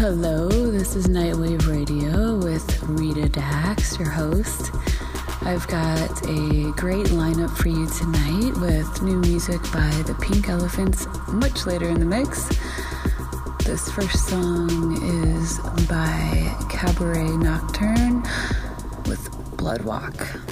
Hello, this is Nightwave Radio with Rita Dax, your host. I've got a great lineup for you tonight with new music by the Pink Elephants much later in the mix. This first song is by Cabaret Nocturne with Bloodwalk.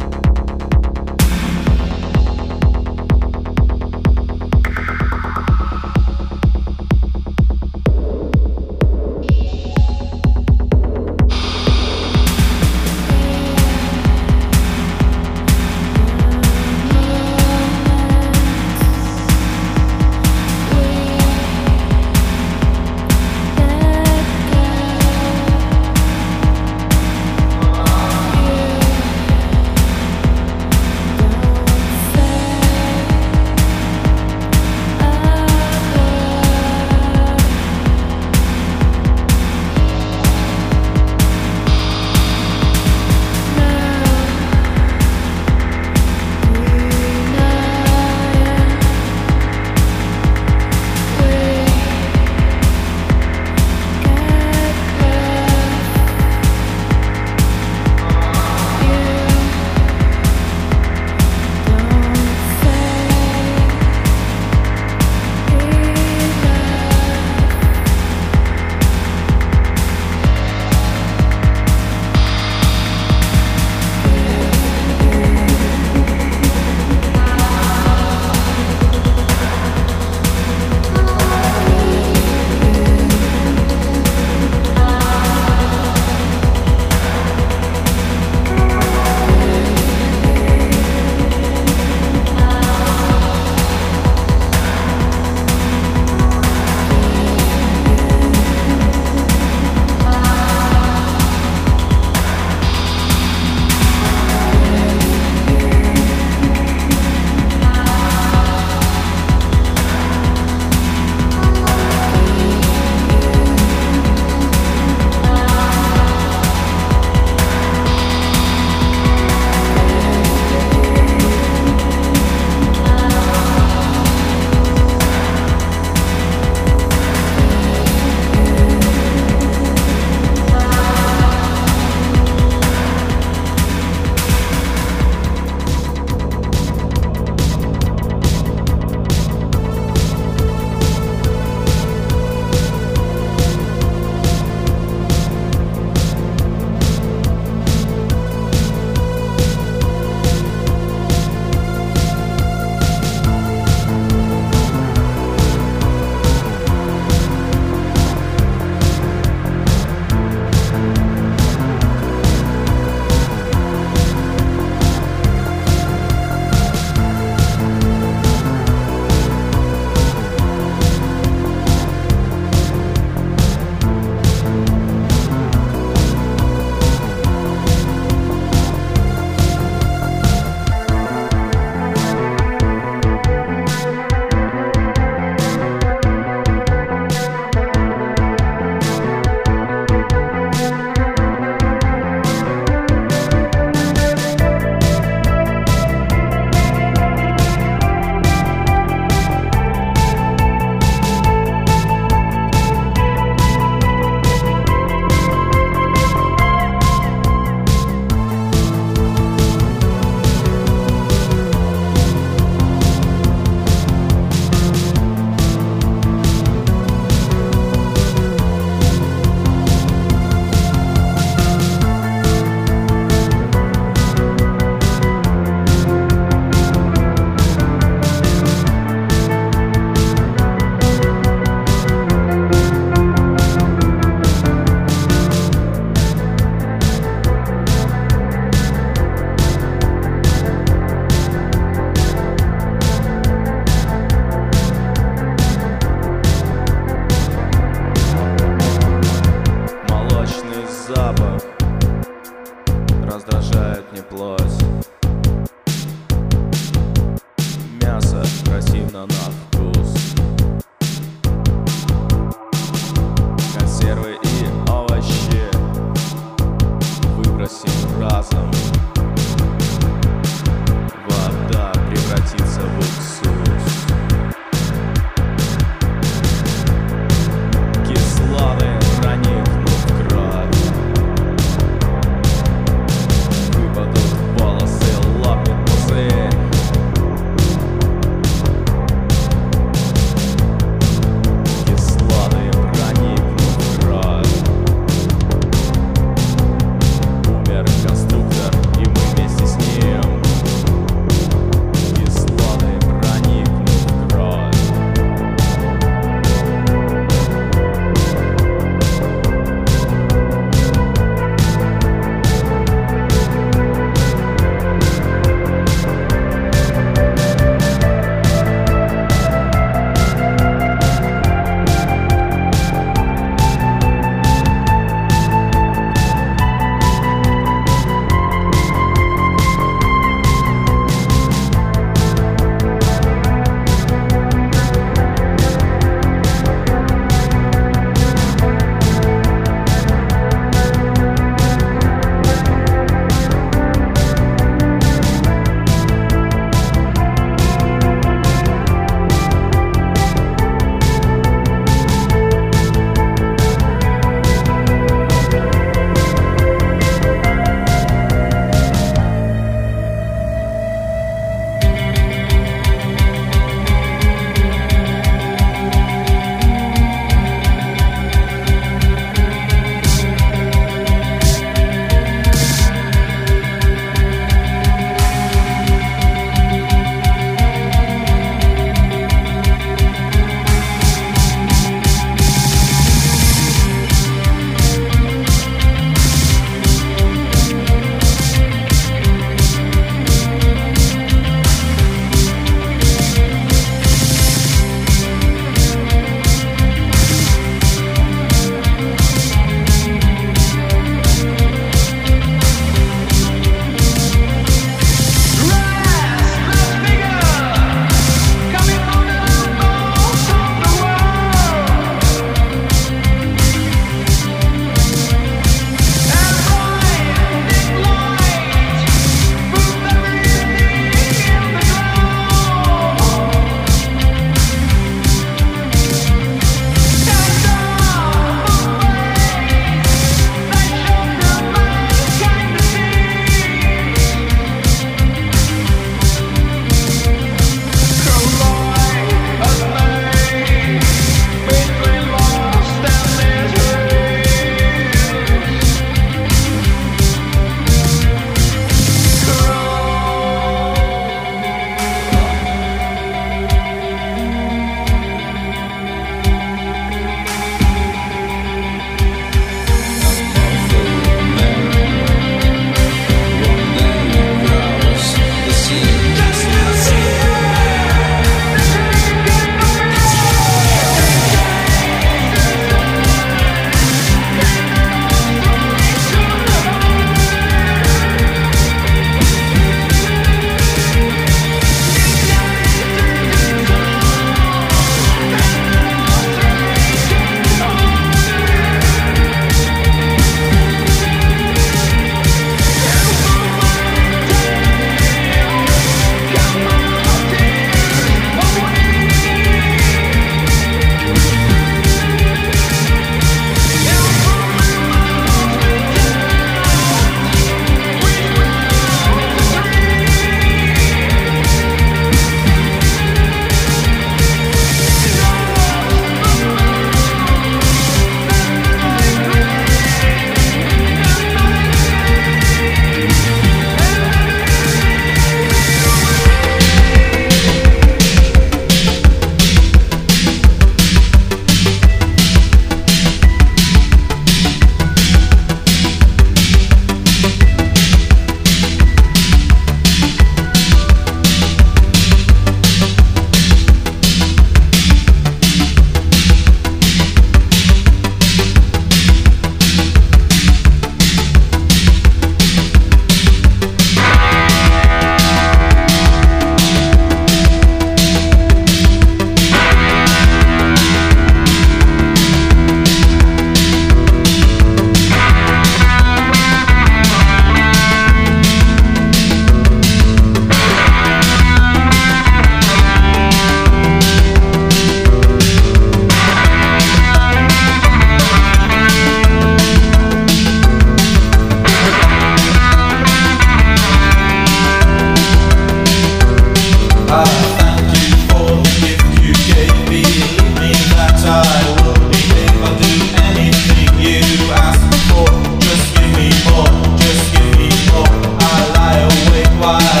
why.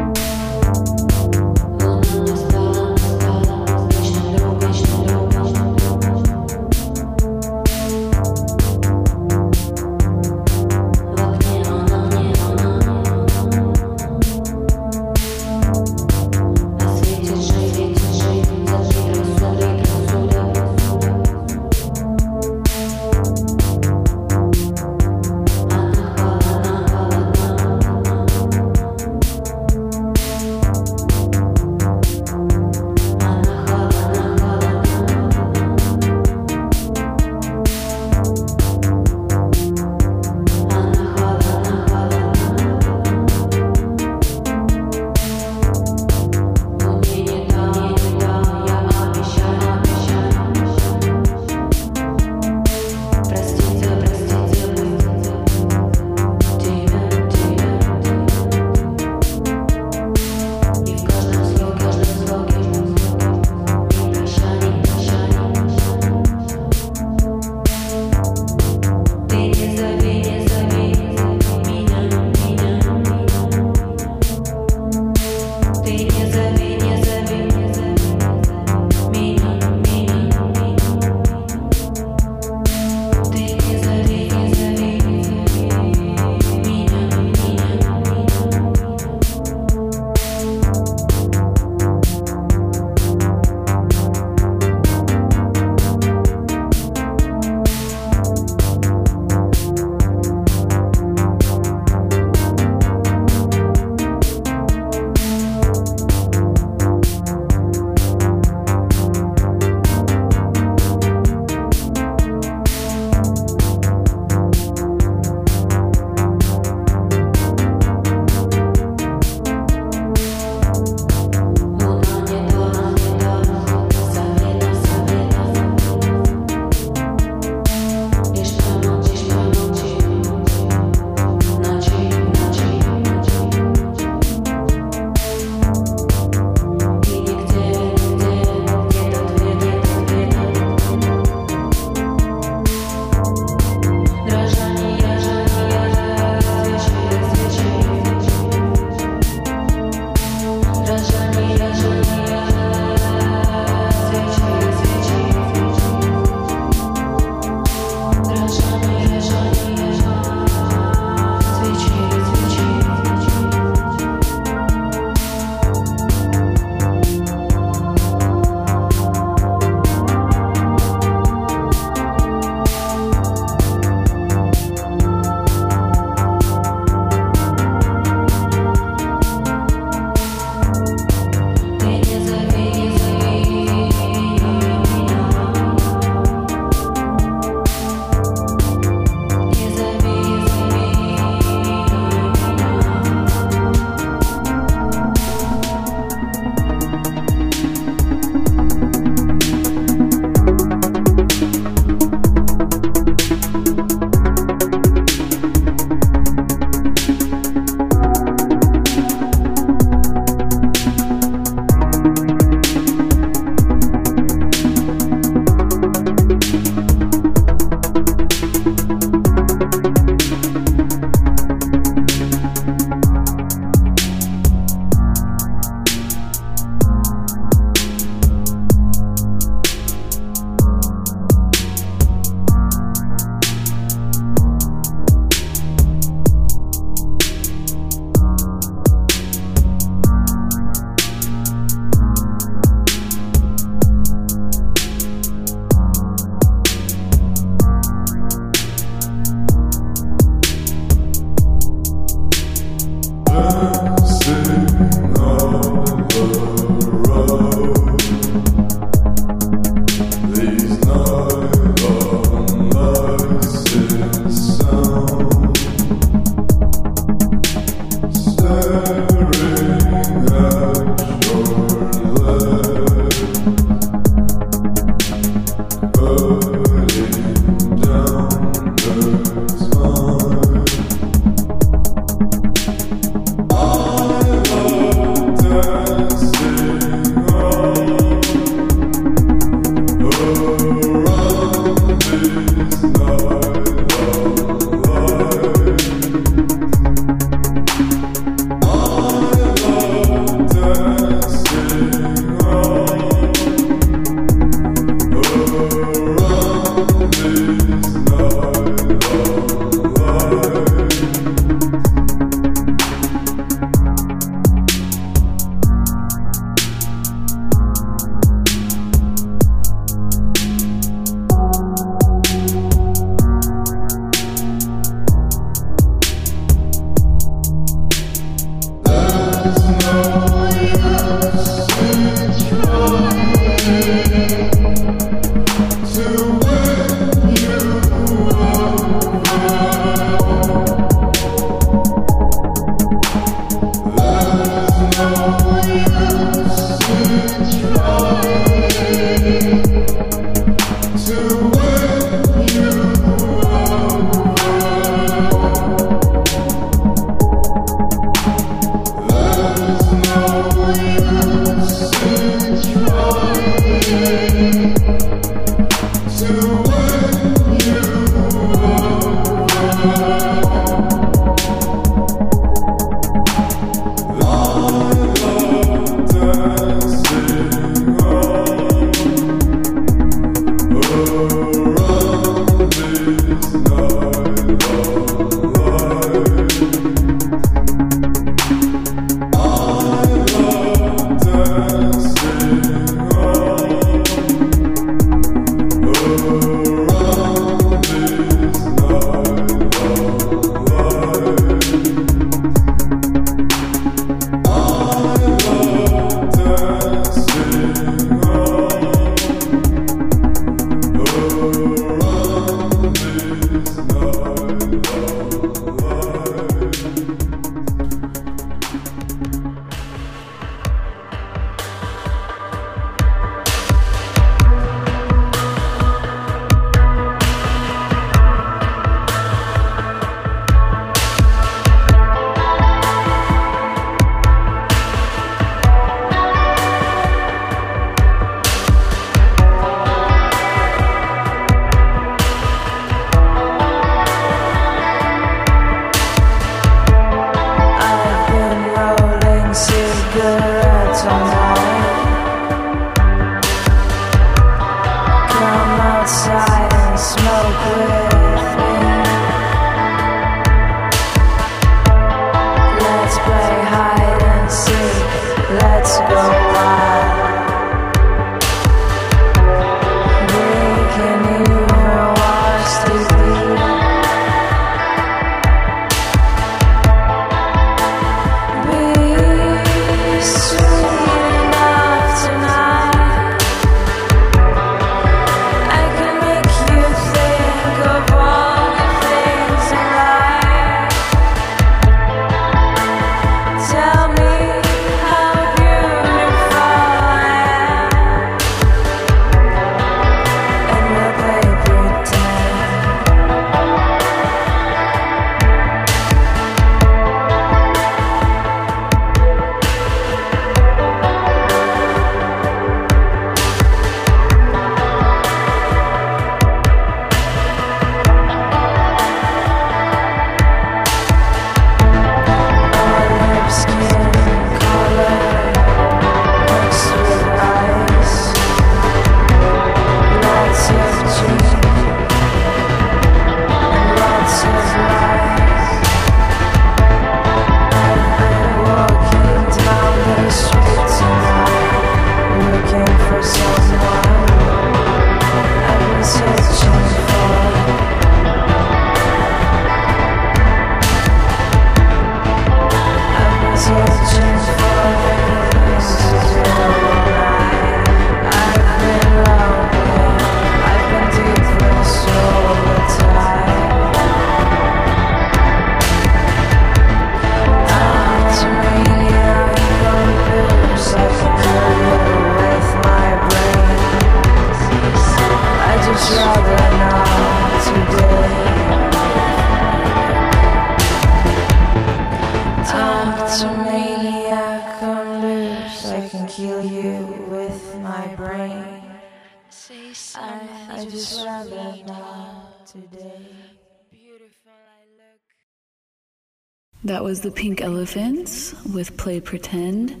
Was the Pink Elephants with Play Pretend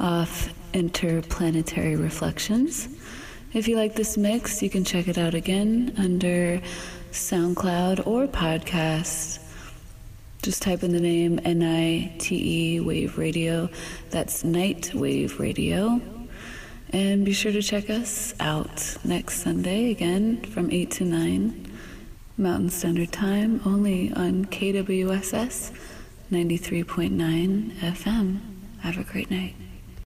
off Interplanetary Reflections. If you like this mix, you can check it out again under SoundCloud or podcast. Just type in the name N I T E Wave Radio. That's Night Wave Radio. And be sure to check us out next Sunday again from 8 to 9 Mountain Standard Time only on KWSS 93.9 FM. Have a great night.